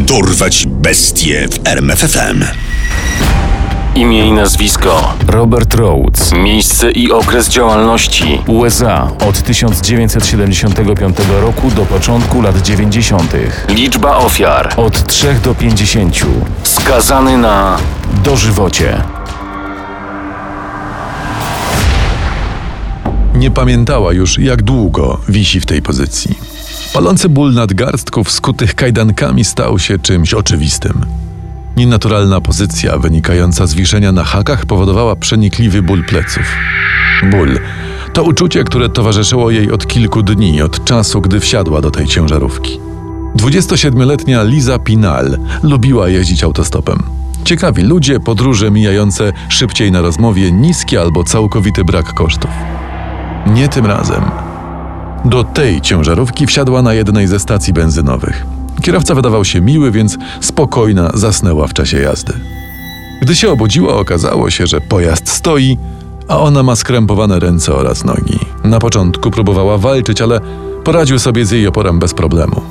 Dorwać bestie w RMFFM. Imię i nazwisko Robert Rhodes. Miejsce i okres działalności USA od 1975 roku do początku lat 90. Liczba ofiar Od 3 do 50. Skazany na Dożywocie. Nie pamiętała już, jak długo wisi w tej pozycji. Palący ból nadgarstków skutych kajdankami stał się czymś oczywistym. Nienaturalna pozycja wynikająca z wiszenia na hakach powodowała przenikliwy ból pleców. Ból to uczucie, które towarzyszyło jej od kilku dni, od czasu, gdy wsiadła do tej ciężarówki. 27-letnia Liza Pinal lubiła jeździć autostopem. Ciekawi ludzie, podróże mijające szybciej na rozmowie, niski albo całkowity brak kosztów. Nie tym razem. Do tej ciężarówki wsiadła na jednej ze stacji benzynowych. Kierowca wydawał się miły, więc spokojna zasnęła w czasie jazdy. Gdy się obudziła, okazało się, że pojazd stoi, a ona ma skrępowane ręce oraz nogi. Na początku próbowała walczyć, ale poradził sobie z jej oporem bez problemu.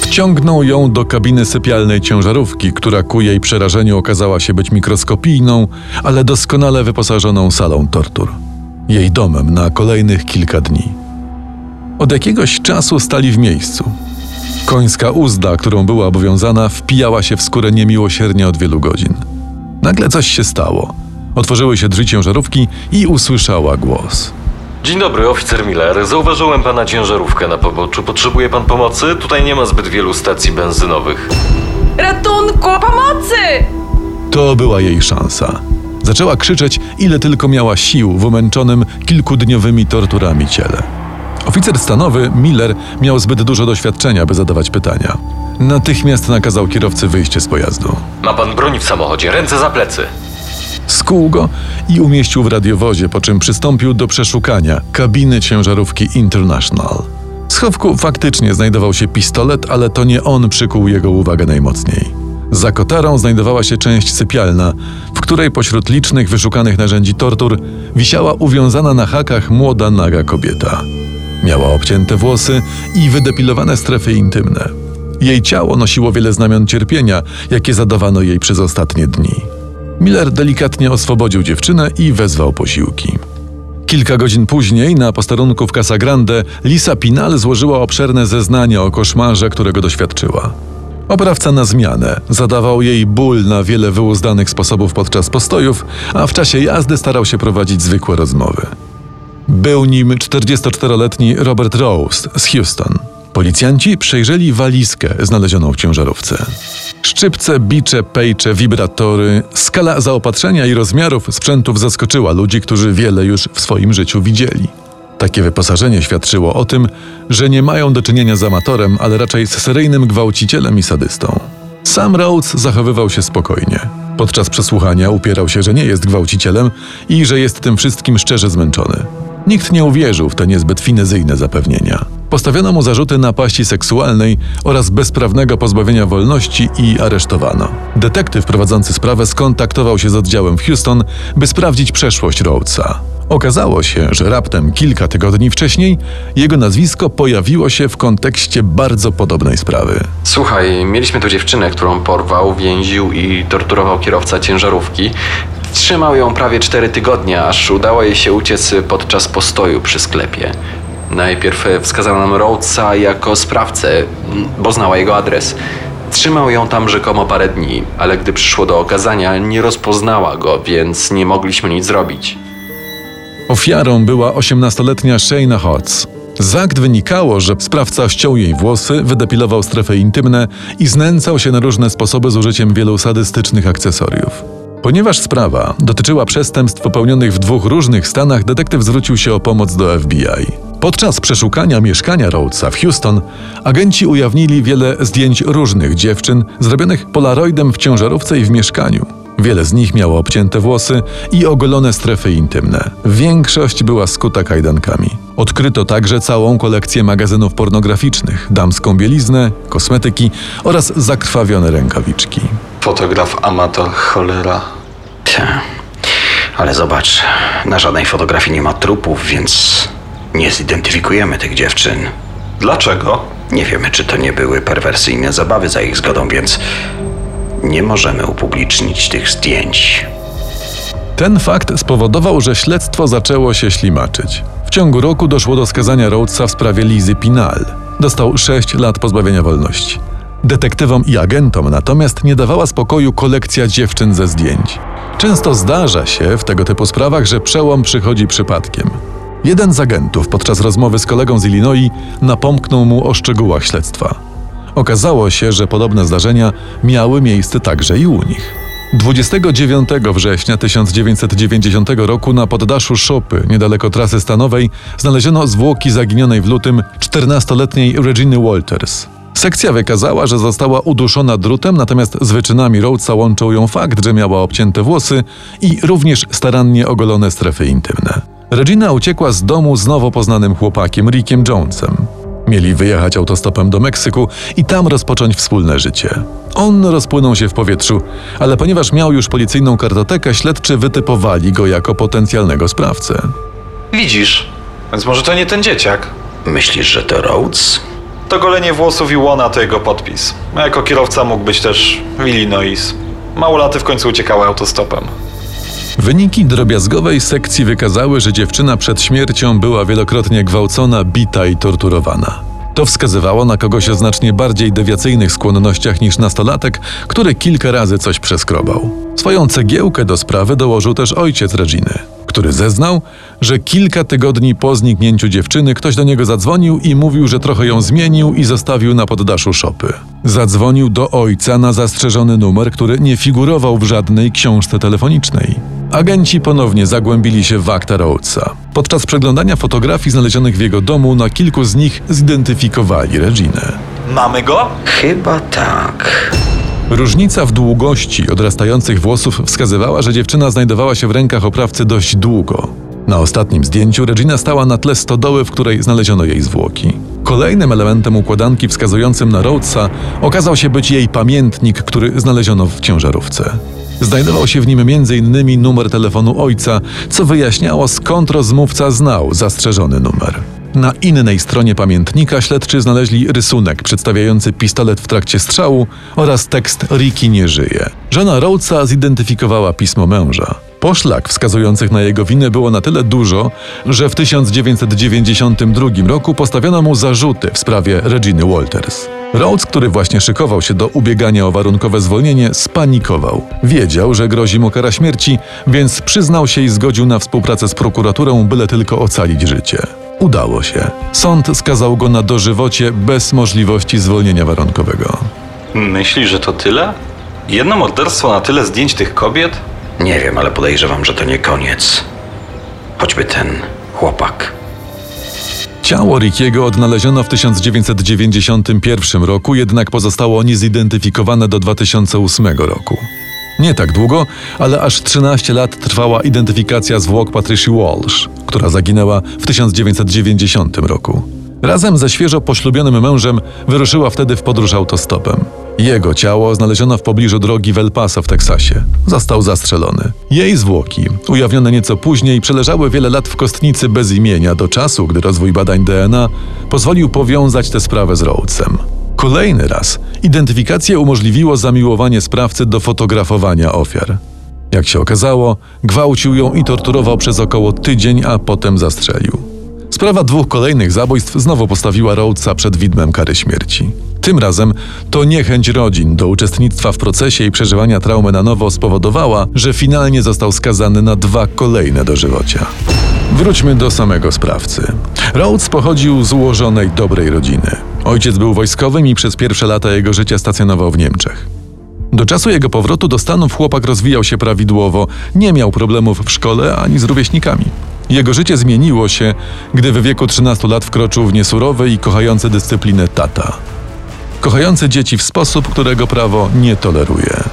Wciągnął ją do kabiny sypialnej ciężarówki, która ku jej przerażeniu okazała się być mikroskopijną, ale doskonale wyposażoną salą tortur. Jej domem na kolejnych kilka dni. Od jakiegoś czasu stali w miejscu. Końska uzda, którą była obowiązana, wpijała się w skórę niemiłosiernie od wielu godzin. Nagle coś się stało. Otworzyły się drzwi ciężarówki i usłyszała głos. Dzień dobry, oficer Miller. Zauważyłem pana ciężarówkę na poboczu. Potrzebuje pan pomocy? Tutaj nie ma zbyt wielu stacji benzynowych. Ratunku! Pomocy! To była jej szansa. Zaczęła krzyczeć, ile tylko miała sił w umęczonym kilkudniowymi torturami ciele. Oficer stanowy, Miller, miał zbyt dużo doświadczenia, by zadawać pytania. Natychmiast nakazał kierowcy wyjście z pojazdu. Ma pan broń w samochodzie, ręce za plecy. Skuł go i umieścił w radiowozie, po czym przystąpił do przeszukania kabiny ciężarówki International. W schowku faktycznie znajdował się pistolet, ale to nie on przykuł jego uwagę najmocniej. Za kotarą znajdowała się część sypialna, w której pośród licznych wyszukanych narzędzi tortur wisiała uwiązana na hakach młoda naga kobieta. Miała obcięte włosy i wydepilowane strefy intymne. Jej ciało nosiło wiele znamion cierpienia, jakie zadawano jej przez ostatnie dni. Miller delikatnie oswobodził dziewczynę i wezwał posiłki. Kilka godzin później na posterunku w Casa Grande Lisa Pinal złożyła obszerne zeznanie o koszmarze, którego doświadczyła. Oprawca na zmianę zadawał jej ból na wiele wyuzdanych sposobów podczas postojów, a w czasie jazdy starał się prowadzić zwykłe rozmowy. Był nim 44-letni Robert Rose z Houston. Policjanci przejrzeli walizkę znalezioną w ciężarówce. Szczypce, bicze, pejcze, wibratory, skala zaopatrzenia i rozmiarów sprzętów zaskoczyła ludzi, którzy wiele już w swoim życiu widzieli. Takie wyposażenie świadczyło o tym, że nie mają do czynienia z amatorem, ale raczej z seryjnym gwałcicielem i sadystą. Sam Rhodes zachowywał się spokojnie. Podczas przesłuchania upierał się, że nie jest gwałcicielem i że jest tym wszystkim szczerze zmęczony. Nikt nie uwierzył w te niezbyt finezyjne zapewnienia. Postawiono mu zarzuty napaści seksualnej oraz bezprawnego pozbawienia wolności i aresztowano. Detektyw prowadzący sprawę skontaktował się z oddziałem w Houston, by sprawdzić przeszłość Rhodesa. Okazało się, że raptem kilka tygodni wcześniej jego nazwisko pojawiło się w kontekście bardzo podobnej sprawy. Słuchaj, mieliśmy tu dziewczynę, którą porwał, więził i torturował kierowca ciężarówki. Trzymał ją prawie cztery tygodnie, aż udało jej się uciec podczas postoju przy sklepie. Najpierw wskazał nam Rhodesa jako sprawcę, bo znała jego adres. Trzymał ją tam rzekomo parę dni, ale gdy przyszło do okazania, nie rozpoznała go, więc nie mogliśmy nic zrobić. Ofiarą była 18-letnia Shayna Hodds. Z akt wynikało, że sprawca ściął jej włosy, wydepilował strefy intymne i znęcał się na różne sposoby z użyciem wielu sadystycznych akcesoriów. Ponieważ sprawa dotyczyła przestępstw popełnionych w dwóch różnych stanach, detektyw zwrócił się o pomoc do FBI. Podczas przeszukania mieszkania Rhodesa w Houston agenci ujawnili wiele zdjęć różnych dziewczyn zrobionych polaroidem w ciężarówce i w mieszkaniu. Wiele z nich miało obcięte włosy i ogolone strefy intymne. Większość była skuta kajdankami. Odkryto także całą kolekcję magazynów pornograficznych, damską bieliznę, kosmetyki oraz zakrwawione rękawiczki. Fotograf amator, cholera. Tja, ale zobacz, na żadnej fotografii nie ma trupów, więc nie zidentyfikujemy tych dziewczyn. Dlaczego? Nie wiemy, czy to nie były perwersyjne zabawy za ich zgodą, więc nie możemy upublicznić tych zdjęć. Ten fakt spowodował, że śledztwo zaczęło się ślimaczyć. W ciągu roku doszło do skazania Rhodesa w sprawie Lizy Pinal. Dostał 6 lat pozbawienia wolności. Detektywom i agentom natomiast nie dawała spokoju kolekcja dziewczyn ze zdjęć. Często zdarza się w tego typu sprawach, że przełom przychodzi przypadkiem. Jeden z agentów podczas rozmowy z kolegą z Illinois napomknął mu o szczegółach śledztwa. Okazało się, że podobne zdarzenia miały miejsce także i u nich. 29 września 1990 roku na poddaszu szopy niedaleko trasy stanowej znaleziono zwłoki zaginionej w lutym 14-letniej Reginy Walters. Sekcja wykazała, że została uduszona drutem, natomiast z wyczynami Rhodesa łączył ją fakt, że miała obcięte włosy i również starannie ogolone strefy intymne. Regina uciekła z domu z nowo poznanym chłopakiem Rickiem Jonesem. Mieli wyjechać autostopem do Meksyku i tam rozpocząć wspólne życie. On rozpłynął się w powietrzu, ale ponieważ miał już policyjną kartotekę, śledczy wytypowali go jako potencjalnego sprawcę. Widzisz, więc może to nie ten dzieciak. Myślisz, że to Rhodes? To golenie włosów i łona to jego podpis. Jako kierowca mógł być też Illinois. Małolaty w końcu uciekały autostopem. Wyniki drobiazgowej sekcji wykazały, że dziewczyna przed śmiercią była wielokrotnie gwałcona, bita i torturowana. To wskazywało na kogoś o znacznie bardziej dewiacyjnych skłonnościach niż nastolatek, który kilka razy coś przeskrobał. Swoją cegiełkę do sprawy dołożył też ojciec Reginy, który zeznał, że kilka tygodni po zniknięciu dziewczyny ktoś do niego zadzwonił i mówił, że trochę ją zmienił i zostawił na poddaszu szopy. Zadzwonił do ojca na zastrzeżony numer, który nie figurował w żadnej książce telefonicznej. Agenci ponownie zagłębili się w akta Rhodesa. Podczas przeglądania fotografii znalezionych w jego domu na kilku z nich zidentyfikowali Reginę. Mamy go? Chyba tak. Różnica w długości odrastających włosów wskazywała, że dziewczyna znajdowała się w rękach oprawcy dość długo. Na ostatnim zdjęciu Regina stała na tle stodoły, w której znaleziono jej zwłoki. Kolejnym elementem układanki wskazującym na Rhodesa okazał się być jej pamiętnik, który znaleziono w ciężarówce. Znajdował się w nim m.in. numer telefonu ojca, co wyjaśniało skąd rozmówca znał zastrzeżony numer. Na innej stronie pamiętnika śledczy znaleźli rysunek przedstawiający pistolet w trakcie strzału oraz tekst Ricky nie żyje. Żona Rhodesa zidentyfikowała pismo męża. Poszlak wskazujących na jego winę było na tyle dużo, że w 1992 roku postawiono mu zarzuty w sprawie Reginy Walters. Rhodes, który właśnie szykował się do ubiegania o warunkowe zwolnienie, spanikował. Wiedział, że grozi mu kara śmierci, więc przyznał się i zgodził na współpracę z prokuraturą, byle tylko ocalić życie. Udało się. Sąd skazał go na dożywocie bez możliwości zwolnienia warunkowego. Myślisz, że to tyle? Jedno morderstwo na tyle zdjęć tych kobiet? Nie wiem, ale podejrzewam, że to nie koniec. Choćby ten chłopak. Ciało Rickiego odnaleziono w 1991 roku, jednak pozostało niezidentyfikowane do 2008 roku. Nie tak długo, ale aż 13 lat trwała identyfikacja zwłok Patricia Walsh, która zaginęła w 1990 roku. Razem ze świeżo poślubionym mężem wyruszyła wtedy w podróż autostopem. Jego ciało znaleziono w pobliżu drogi w El Paso w Teksasie. Został zastrzelony. Jej zwłoki, ujawnione nieco później, przeleżały wiele lat w kostnicy bez imienia do czasu, gdy rozwój badań DNA pozwolił powiązać tę sprawę z Rhodesem. Kolejny raz identyfikację umożliwiło zamiłowanie sprawcy do fotografowania ofiar. Jak się okazało, gwałcił ją i torturował przez około tydzień, a potem zastrzelił. Sprawa dwóch kolejnych zabójstw znowu postawiła Rhodesa przed widmem kary śmierci. Tym razem to niechęć rodzin do uczestnictwa w procesie i przeżywania traumy na nowo spowodowała, że finalnie został skazany na dwa kolejne dożywocia. Wróćmy do samego sprawcy. Rhodes pochodził z ułożonej, dobrej rodziny. Ojciec był wojskowym i przez pierwsze lata jego życia stacjonował w Niemczech. Do czasu jego powrotu do Stanów chłopak rozwijał się prawidłowo, nie miał problemów w szkole ani z rówieśnikami. Jego życie zmieniło się, gdy w wieku 13 lat wkroczył w niesurowy i kochający dyscyplinę tata. Kochający dzieci w sposób, którego prawo nie toleruje.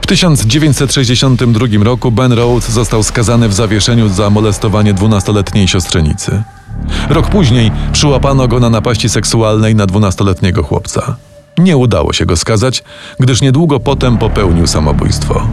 W 1962 roku Ben Rhodes został skazany w zawieszeniu za molestowanie 12-letniej siostrzenicy. Rok później przyłapano go na napaści seksualnej na 12-letniego chłopca. Nie udało się go skazać, gdyż niedługo potem popełnił samobójstwo.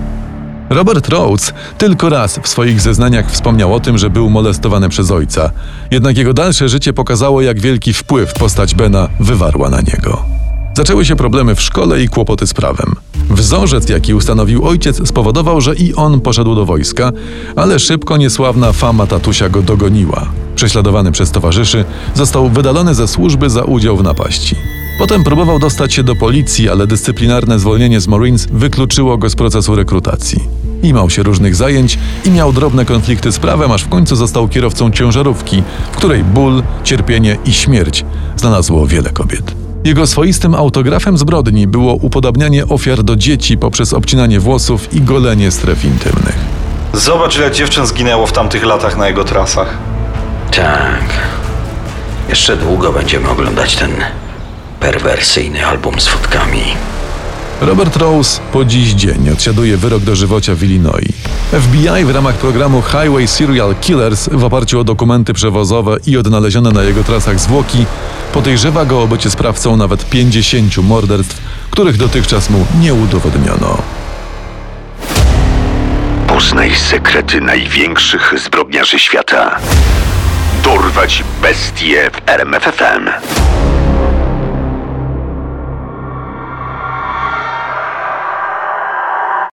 Robert Rhodes tylko raz w swoich zeznaniach wspomniał o tym, że był molestowany przez ojca. Jednak jego dalsze życie pokazało, jak wielki wpływ postać Bena wywarła na niego. Zaczęły się problemy w szkole i kłopoty z prawem. Wzorzec, jaki ustanowił ojciec, spowodował, że i on poszedł do wojska, ale szybko niesławna fama tatusia go dogoniła. Prześladowany przez towarzyszy, został wydalony ze służby za udział w napaści. Potem próbował dostać się do policji, ale dyscyplinarne zwolnienie z Marines wykluczyło go z procesu rekrutacji. Imał się różnych zajęć i miał drobne konflikty z prawem, aż w końcu został kierowcą ciężarówki, w której ból, cierpienie i śmierć znalazło wiele kobiet. Jego swoistym autografem zbrodni było upodabnianie ofiar do dzieci poprzez obcinanie włosów i golenie stref intymnych. Zobacz, ile dziewczyn zginęło w tamtych latach na jego trasach. Tak. Jeszcze długo będziemy oglądać ten perwersyjny album z fotkami. Robert Rose po dziś dzień odsiaduje wyrok dożywocia w Illinois. FBI w ramach programu Highway Serial Killers w oparciu o dokumenty przewozowe i odnalezione na jego trasach zwłoki podejrzewa go o bycie sprawcą nawet 50 morderstw, których dotychczas mu nie udowodniono. Poznaj sekrety największych zbrodniarzy świata. Dorwać bestie w RMFFM.